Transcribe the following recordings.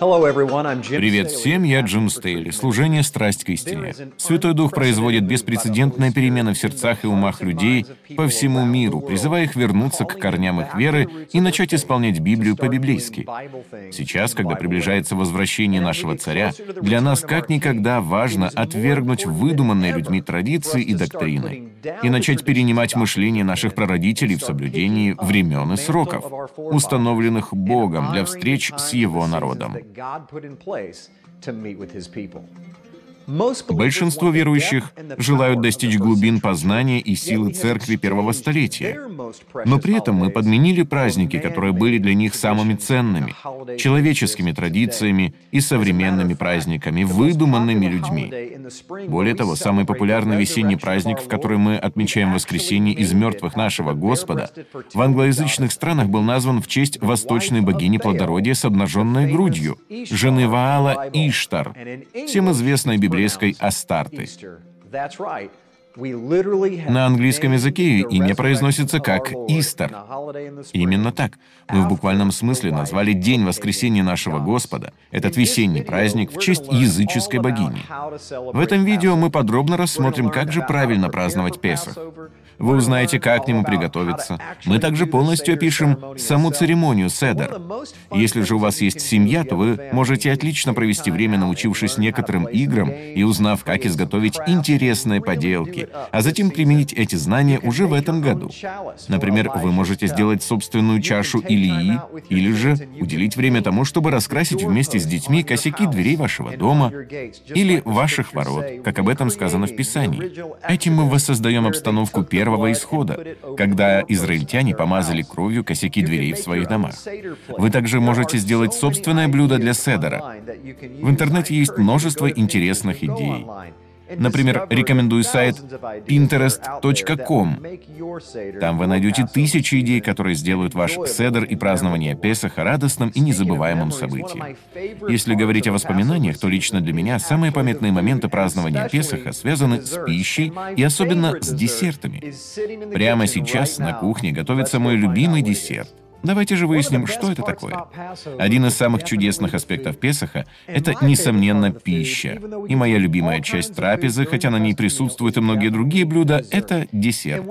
Привет всем, я Джим Стейли. Служение «Страсть к истине». Святой Дух производит беспрецедентные перемены в сердцах и умах людей по всему миру, призывая их вернуться к корням их веры и начать исполнять Библию по-библейски. Сейчас, когда приближается возвращение нашего царя, для нас как никогда важно отвергнуть выдуманные людьми традиции и доктрины и начать перенимать мышление наших прародителей в соблюдении времен и сроков, установленных Богом для встреч с Его народом. God put in place to meet with his people. Большинство верующих желают достичь глубин познания и силы церкви первого столетия. Но при этом мы подменили праздники, которые были для них самыми ценными, человеческими традициями и современными праздниками, выдуманными людьми. Более того, самый популярный весенний праздник, в который мы отмечаем воскресенье из мертвых нашего Господа, в англоязычных странах был назван в честь восточной богини плодородия с обнаженной грудью, жены Ваала Иштар, всем известной библейской библейской Астарты. На английском языке имя произносится как «Истер». Именно так. Мы в буквальном смысле назвали День Воскресения нашего Господа, этот весенний праздник, в честь языческой богини. В этом видео мы подробно рассмотрим, как же правильно праздновать Песах. Вы узнаете, как к нему приготовиться. Мы также полностью опишем саму церемонию Седер. Если же у вас есть семья, то вы можете отлично провести время, научившись некоторым играм и узнав, как изготовить интересные поделки, а затем применить эти знания уже в этом году. Например, вы можете сделать собственную чашу Илии, или же уделить время тому, чтобы раскрасить вместе с детьми косяки дверей вашего дома или ваших ворот, как об этом сказано в Писании. Этим мы воссоздаем обстановку первого первого исхода, когда израильтяне помазали кровью косяки дверей в своих домах. Вы также можете сделать собственное блюдо для седера. В интернете есть множество интересных идей. Например, рекомендую сайт pinterest.com. Там вы найдете тысячи идей, которые сделают ваш седр и празднование Песаха радостным и незабываемым событием. Если говорить о воспоминаниях, то лично для меня самые памятные моменты празднования Песаха связаны с пищей и особенно с десертами. Прямо сейчас на кухне готовится мой любимый десерт — Давайте же выясним, что это такое. Один из самых чудесных аспектов Песаха — это, несомненно, пища. И моя любимая часть трапезы, хотя на ней присутствуют и многие другие блюда, — это десерт.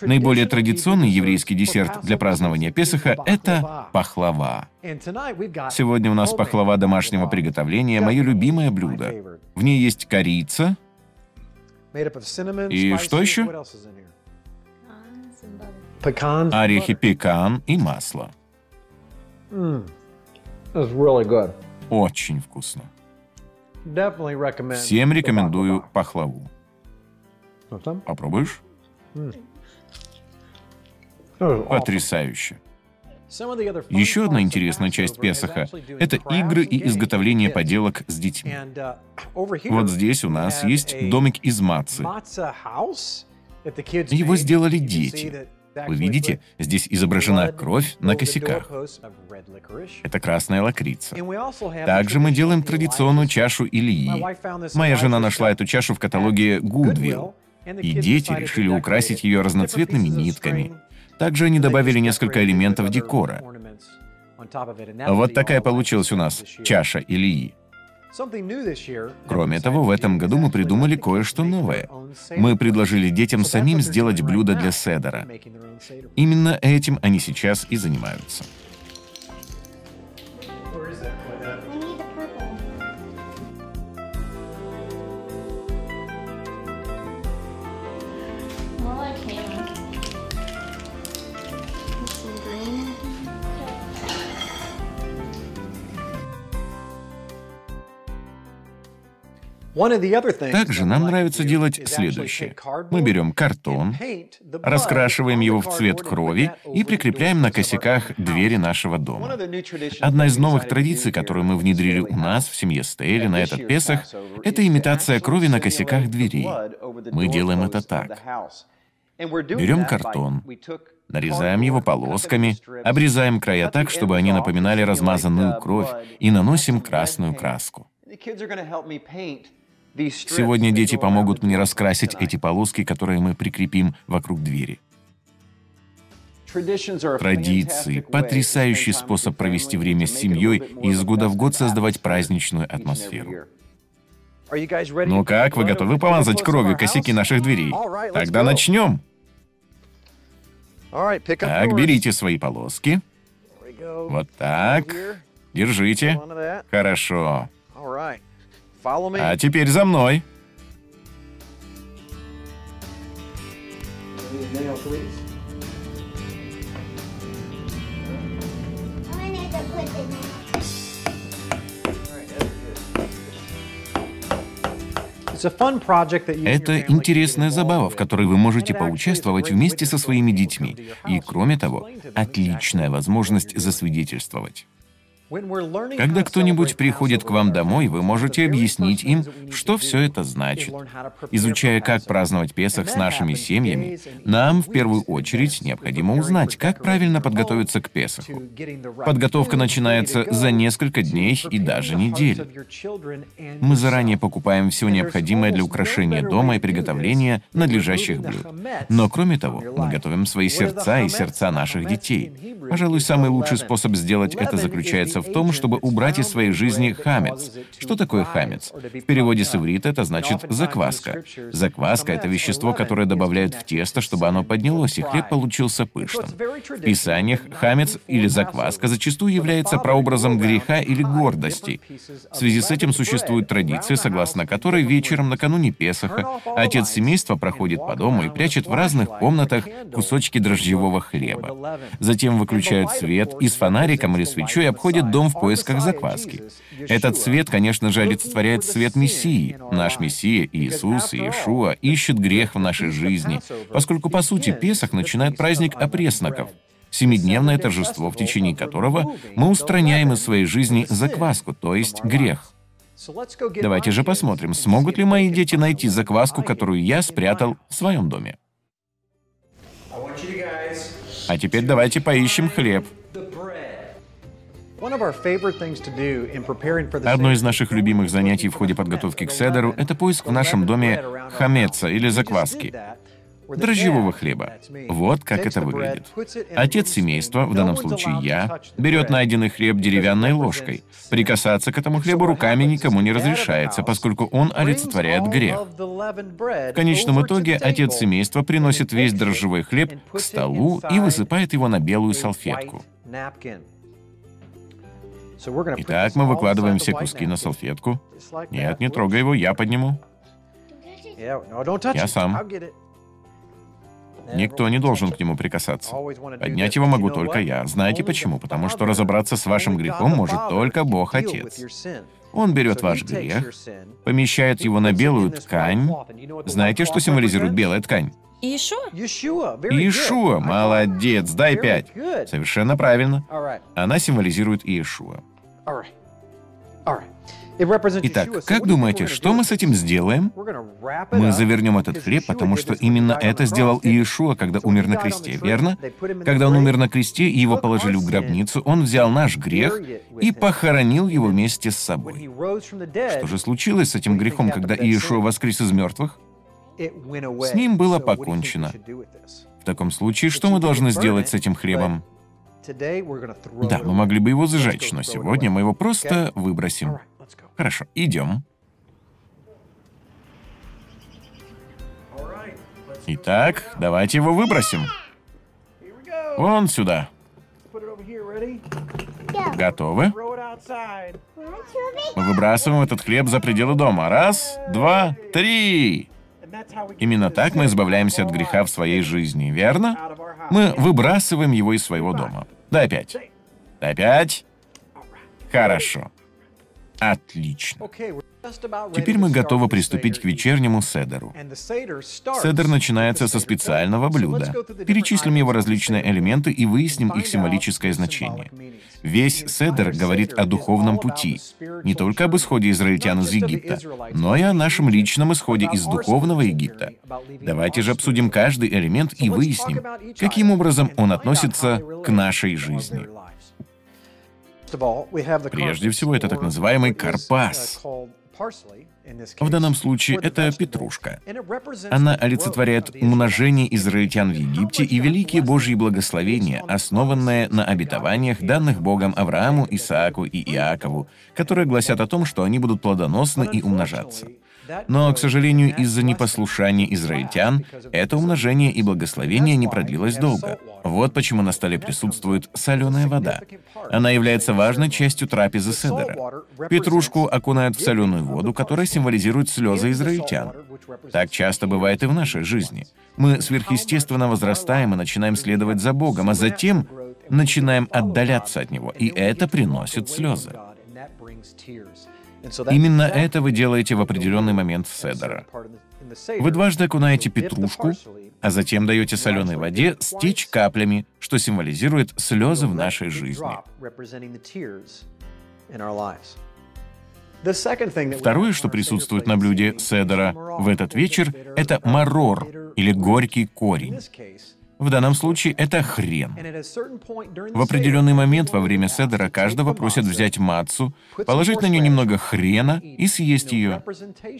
Наиболее традиционный еврейский десерт для празднования Песаха — это пахлава. Сегодня у нас пахлава домашнего приготовления — мое любимое блюдо. В ней есть корица. И что еще? Орехи пекан и масло. Очень вкусно. Всем рекомендую пахлаву. Попробуешь? Потрясающе. Еще одна интересная часть Песаха — это игры и изготовление поделок с детьми. Вот здесь у нас есть домик из мацы. Его сделали дети. Вы видите, здесь изображена кровь на косяках. Это красная лакрица. Также мы делаем традиционную чашу Ильи. Моя жена нашла эту чашу в каталоге Goodwill, и дети решили украсить ее разноцветными нитками. Также они добавили несколько элементов декора. Вот такая получилась у нас чаша Ильи. Кроме того, в этом году мы придумали кое-что новое. Мы предложили детям самим сделать блюдо для седера. Именно этим они сейчас и занимаются. Также нам нравится делать следующее. Мы берем картон, раскрашиваем его в цвет крови и прикрепляем на косяках двери нашего дома. Одна из новых традиций, которую мы внедрили у нас в семье Стейли на этот Песах, это имитация крови на косяках дверей. Мы делаем это так. Берем картон, нарезаем его полосками, обрезаем края так, чтобы они напоминали размазанную кровь, и наносим красную краску. Сегодня дети помогут мне раскрасить эти полоски, которые мы прикрепим вокруг двери. Традиции – потрясающий способ провести время с семьей и из года в год создавать праздничную атмосферу. Ну как, вы готовы помазать кровью косяки наших дверей? Тогда начнем. Так, берите свои полоски. Вот так. Держите. Хорошо. А теперь за мной. Это интересная забава, в которой вы можете поучаствовать вместе со своими детьми. И, кроме того, отличная возможность засвидетельствовать. Когда кто-нибудь приходит к вам домой, вы можете объяснить им, что все это значит. Изучая, как праздновать Песах с нашими семьями, нам в первую очередь необходимо узнать, как правильно подготовиться к Песаху. Подготовка начинается за несколько дней и даже недель. Мы заранее покупаем все необходимое для украшения дома и приготовления надлежащих блюд. Но кроме того, мы готовим свои сердца и сердца наших детей. Пожалуй, самый лучший способ сделать это заключается заключается в том, чтобы убрать из своей жизни хамец. Что такое хамец? В переводе с иврита это значит закваска. Закваска — это вещество, которое добавляют в тесто, чтобы оно поднялось, и хлеб получился пышным. В Писаниях хамец или закваска зачастую является прообразом греха или гордости. В связи с этим существует традиция, согласно которой вечером накануне Песаха отец семейства проходит по дому и прячет в разных комнатах кусочки дрожжевого хлеба. Затем выключают свет и с фонариком или свечой обходят дом в поисках закваски. Этот свет, конечно же, олицетворяет свет Мессии. Наш Мессия, Иисус, Иешуа, ищет грех в нашей жизни, поскольку, по сути, Песах начинает праздник опресноков, семидневное торжество, в течение которого мы устраняем из своей жизни закваску, то есть грех. Давайте же посмотрим, смогут ли мои дети найти закваску, которую я спрятал в своем доме. А теперь давайте поищем хлеб. Одно из наших любимых занятий в ходе подготовки к седеру — это поиск в нашем доме хамеца или закваски, дрожжевого хлеба. Вот как это выглядит. Отец семейства, в данном случае я, берет найденный хлеб деревянной ложкой. Прикасаться к этому хлебу руками никому не разрешается, поскольку он олицетворяет грех. В конечном итоге отец семейства приносит весь дрожжевой хлеб к столу и высыпает его на белую салфетку. Итак, мы выкладываем все куски на салфетку. Нет, не трогай его, я подниму. Я сам. Никто не должен к нему прикасаться. Поднять его могу только я. Знаете почему? Потому что разобраться с вашим грехом может только Бог Отец. Он берет ваш грех, помещает его на белую ткань. Знаете, что символизирует белая ткань? Иешуа? Иешуа, молодец, дай пять. Совершенно правильно. Она символизирует Иешуа. Итак, как думаете, что мы с этим сделаем? Мы завернем этот хлеб, потому что именно это сделал Иешуа, когда умер на кресте, верно? Когда он умер на кресте и его положили в гробницу, он взял наш грех и похоронил его вместе с собой. Что же случилось с этим грехом, когда Иешуа воскрес из мертвых? С ним было покончено. В таком случае, что мы должны сделать с этим хлебом? Да, мы могли бы его сжечь, но сегодня мы его просто выбросим. Хорошо, идем. Итак, давайте его выбросим. Вон сюда. Готовы? Мы выбрасываем этот хлеб за пределы дома. Раз, два, три. Именно так мы избавляемся от греха в своей жизни, верно? Мы выбрасываем его из своего дома. Дай пять. Дай пять. Хорошо. Отлично. Теперь мы готовы приступить к вечернему седеру. Седер начинается со специального блюда. Перечислим его различные элементы и выясним их символическое значение. Весь седер говорит о духовном пути, не только об исходе израильтян из Египта, но и о нашем личном исходе из духовного Египта. Давайте же обсудим каждый элемент и выясним, каким образом он относится к нашей жизни. Прежде всего, это так называемый карпас. В данном случае это петрушка. Она олицетворяет умножение израильтян в Египте и великие Божьи благословения, основанные на обетованиях, данных Богом Аврааму, Исааку и Иакову, которые гласят о том, что они будут плодоносны и умножаться. Но, к сожалению, из-за непослушания израильтян, это умножение и благословение не продлилось долго. Вот почему на столе присутствует соленая вода. Она является важной частью трапезы Седера. Петрушку окунают в соленую воду, которая символизирует слезы израильтян. Так часто бывает и в нашей жизни. Мы сверхъестественно возрастаем и начинаем следовать за Богом, а затем начинаем отдаляться от Него, и это приносит слезы. Именно это вы делаете в определенный момент седера. Вы дважды окунаете петрушку, а затем даете соленой воде стечь каплями, что символизирует слезы в нашей жизни. Второе, что присутствует на блюде седера в этот вечер, это марор или горький корень. В данном случае это хрен. В определенный момент во время седера каждого просят взять мацу, положить на нее немного хрена и съесть ее.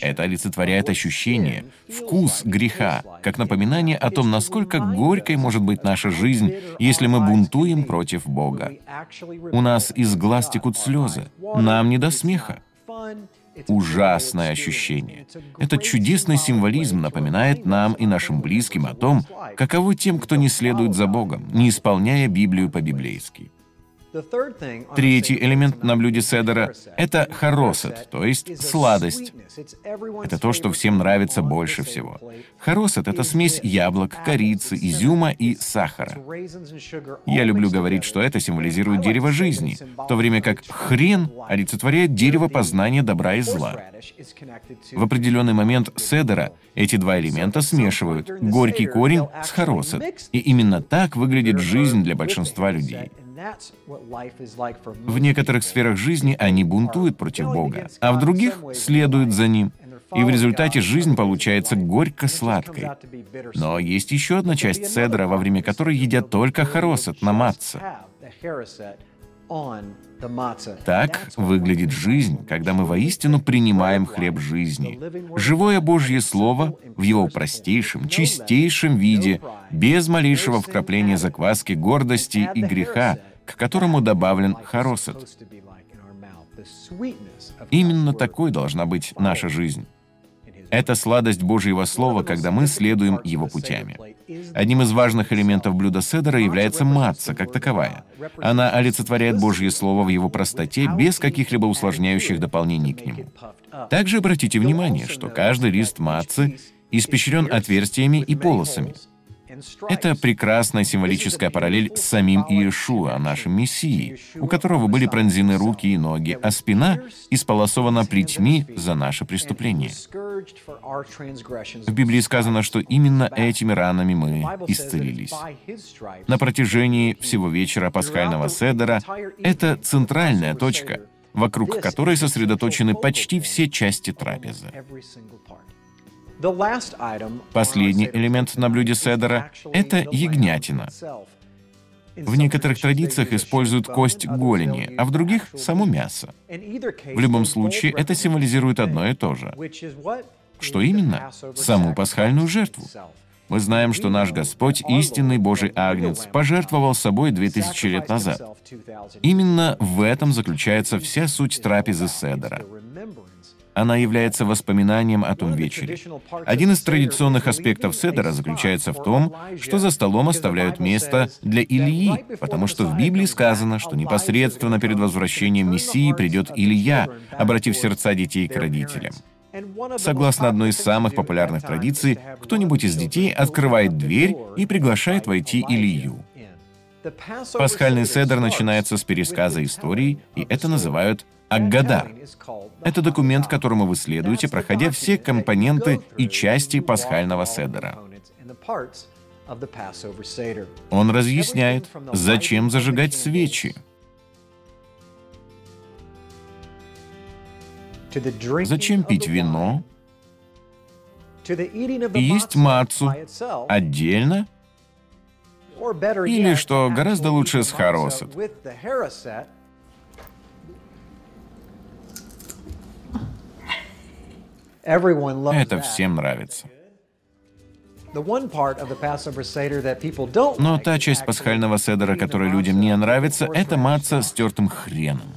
Это олицетворяет ощущение, вкус греха, как напоминание о том, насколько горькой может быть наша жизнь, если мы бунтуем против Бога. У нас из глаз текут слезы, нам не до смеха ужасное ощущение. Этот чудесный символизм напоминает нам и нашим близким о том, каково тем, кто не следует за Богом, не исполняя Библию по-библейски. Третий элемент на блюде седера — это хоросет, то есть сладость. Это то, что всем нравится больше всего. Хоросет — это смесь яблок, корицы, изюма и сахара. Я люблю говорить, что это символизирует дерево жизни, в то время как хрен олицетворяет дерево познания добра и зла. В определенный момент седера эти два элемента смешивают — горький корень с хоросет. И именно так выглядит жизнь для большинства людей. В некоторых сферах жизни они бунтуют против Бога, а в других следуют за Ним. И в результате жизнь получается горько-сладкой. Но есть еще одна часть седра, во время которой едят только хоросет на матце. Так выглядит жизнь, когда мы воистину принимаем хлеб жизни. Живое Божье Слово в его простейшем, чистейшем виде, без малейшего вкрапления закваски, гордости и греха, к которому добавлен хоросет. Именно такой должна быть наша жизнь. Это сладость Божьего Слова, когда мы следуем Его путями. Одним из важных элементов блюда седера является матца, как таковая. Она олицетворяет Божье Слово в его простоте, без каких-либо усложняющих дополнений к нему. Также обратите внимание, что каждый лист матцы испещрен отверстиями и полосами. Это прекрасная символическая параллель с самим Иешуа, нашим Мессией, у которого были пронзены руки и ноги, а спина исполосована плетьми за наше преступление. В Библии сказано, что именно этими ранами мы исцелились. На протяжении всего вечера пасхального седера это центральная точка, вокруг которой сосредоточены почти все части трапезы. Последний элемент на блюде седера — это ягнятина. В некоторых традициях используют кость голени, а в других — само мясо. В любом случае, это символизирует одно и то же. Что именно? Саму пасхальную жертву. Мы знаем, что наш Господь, истинный Божий Агнец, пожертвовал собой две тысячи лет назад. Именно в этом заключается вся суть трапезы Седера. Она является воспоминанием о том вечере. Один из традиционных аспектов Седера заключается в том, что за столом оставляют место для Ильи, потому что в Библии сказано, что непосредственно перед возвращением Мессии придет Илья, обратив сердца детей к родителям. Согласно одной из самых популярных традиций, кто-нибудь из детей открывает дверь и приглашает войти Илью. Пасхальный седр начинается с пересказа истории, и это называют Аггадар. Это документ, которому вы следуете, проходя все компоненты и части пасхального седера. Он разъясняет, зачем зажигать свечи, зачем пить вино и есть мацу отдельно, или, что гораздо лучше, с харосет. Это всем нравится. Но та часть пасхального седера, которая людям не нравится, это маца с тертым хреном.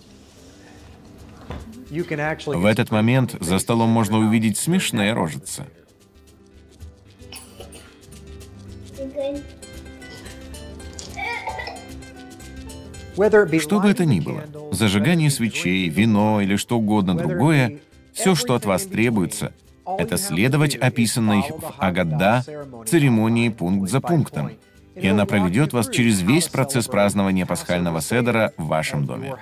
В этот момент за столом можно увидеть смешные рожицы. Что бы это ни было, зажигание свечей, вино или что угодно другое, все, что от вас требуется, это следовать описанной в Агадда церемонии пункт за пунктом, и она проведет вас через весь процесс празднования пасхального седера в вашем доме.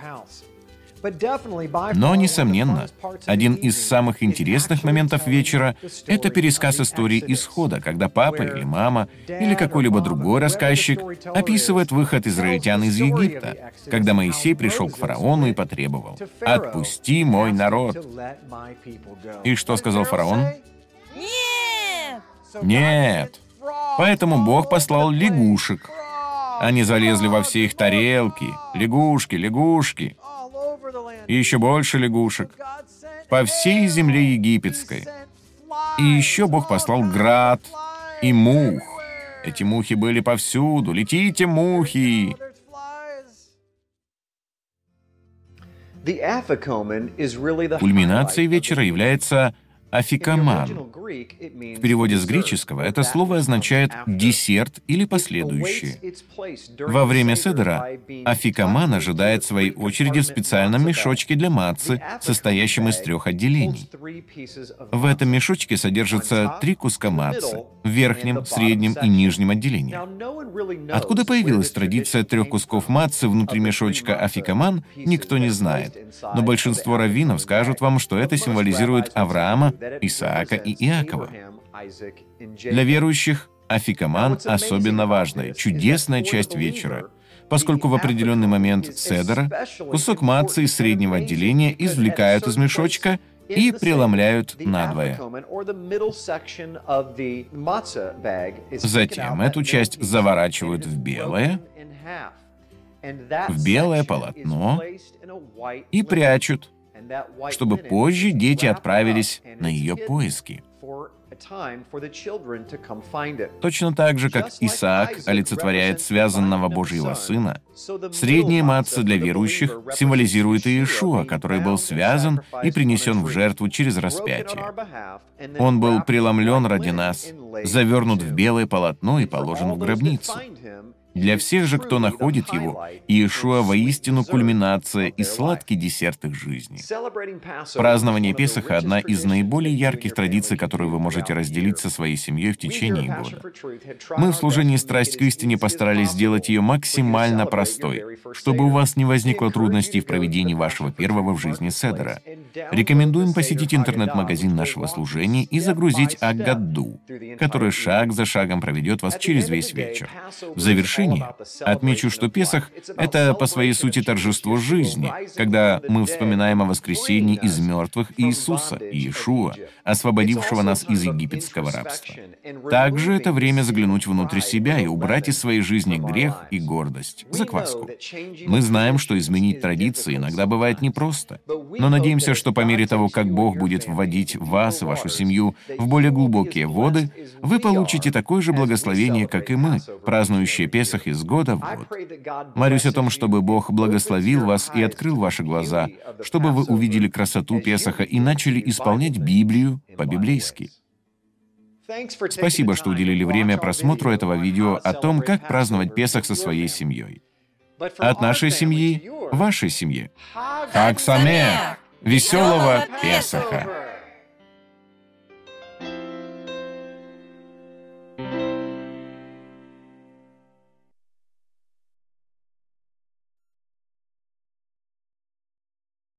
Но, несомненно, один из самых интересных моментов вечера — это пересказ истории исхода, когда папа или мама или какой-либо другой рассказчик описывает выход израильтян из Египта, когда Моисей пришел к фараону и потребовал «Отпусти мой народ». И что сказал фараон? Нет! Нет. Поэтому Бог послал лягушек. Они залезли во все их тарелки. Лягушки, лягушки и еще больше лягушек по всей земле египетской. И еще Бог послал град и мух. Эти мухи были повсюду. Летите, мухи! Кульминацией вечера является Афикаман. В переводе с греческого это слово означает «десерт» или «последующий». Во время седера афикаман ожидает своей очереди в специальном мешочке для мацы, состоящем из трех отделений. В этом мешочке содержится три куска мацы в верхнем, среднем и нижнем отделении. Откуда появилась традиция трех кусков мацы внутри мешочка афикаман, никто не знает. Но большинство раввинов скажут вам, что это символизирует Авраама, Исаака и Иакова. Для верующих афикаман особенно важная, чудесная часть вечера, поскольку в определенный момент седера кусок мацы из среднего отделения извлекают из мешочка и преломляют надвое. Затем эту часть заворачивают в белое, в белое полотно и прячут, чтобы позже дети отправились на ее поиски. Точно так же, как Исаак олицетворяет связанного Божьего Сына, средняя маца для верующих символизирует Иешуа, который был связан и принесен в жертву через распятие. Он был преломлен ради нас, завернут в белое полотно и положен в гробницу. Для всех же, кто находит его, Иешуа воистину кульминация и сладкий десерт их жизни. Празднование Песаха — одна из наиболее ярких традиций, которую вы можете разделить со своей семьей в течение года. Мы в служении «Страсть к истине» постарались сделать ее максимально простой, чтобы у вас не возникло трудностей в проведении вашего первого в жизни седера. Рекомендуем посетить интернет-магазин нашего служения и загрузить Агадду, который шаг за шагом проведет вас через весь вечер. В завершении завершение отмечу, что Песах — это по своей сути торжество жизни, когда мы вспоминаем о воскресении из мертвых Иисуса, Иешуа, освободившего нас из египетского рабства. Также это время заглянуть внутрь себя и убрать из своей жизни грех и гордость, закваску. Мы знаем, что изменить традиции иногда бывает непросто, но надеемся, что по мере того, как Бог будет вводить вас и вашу семью в более глубокие воды, вы получите такое же благословение, как и мы, празднующие Песах Песах из года в год. Молюсь о том, чтобы Бог благословил вас и открыл ваши глаза, чтобы вы увидели красоту Песаха и начали исполнять Библию по-библейски. Спасибо, что уделили время просмотру этого видео о том, как праздновать Песах со своей семьей. От нашей семьи — вашей семье. Хак Самех! Веселого Песаха!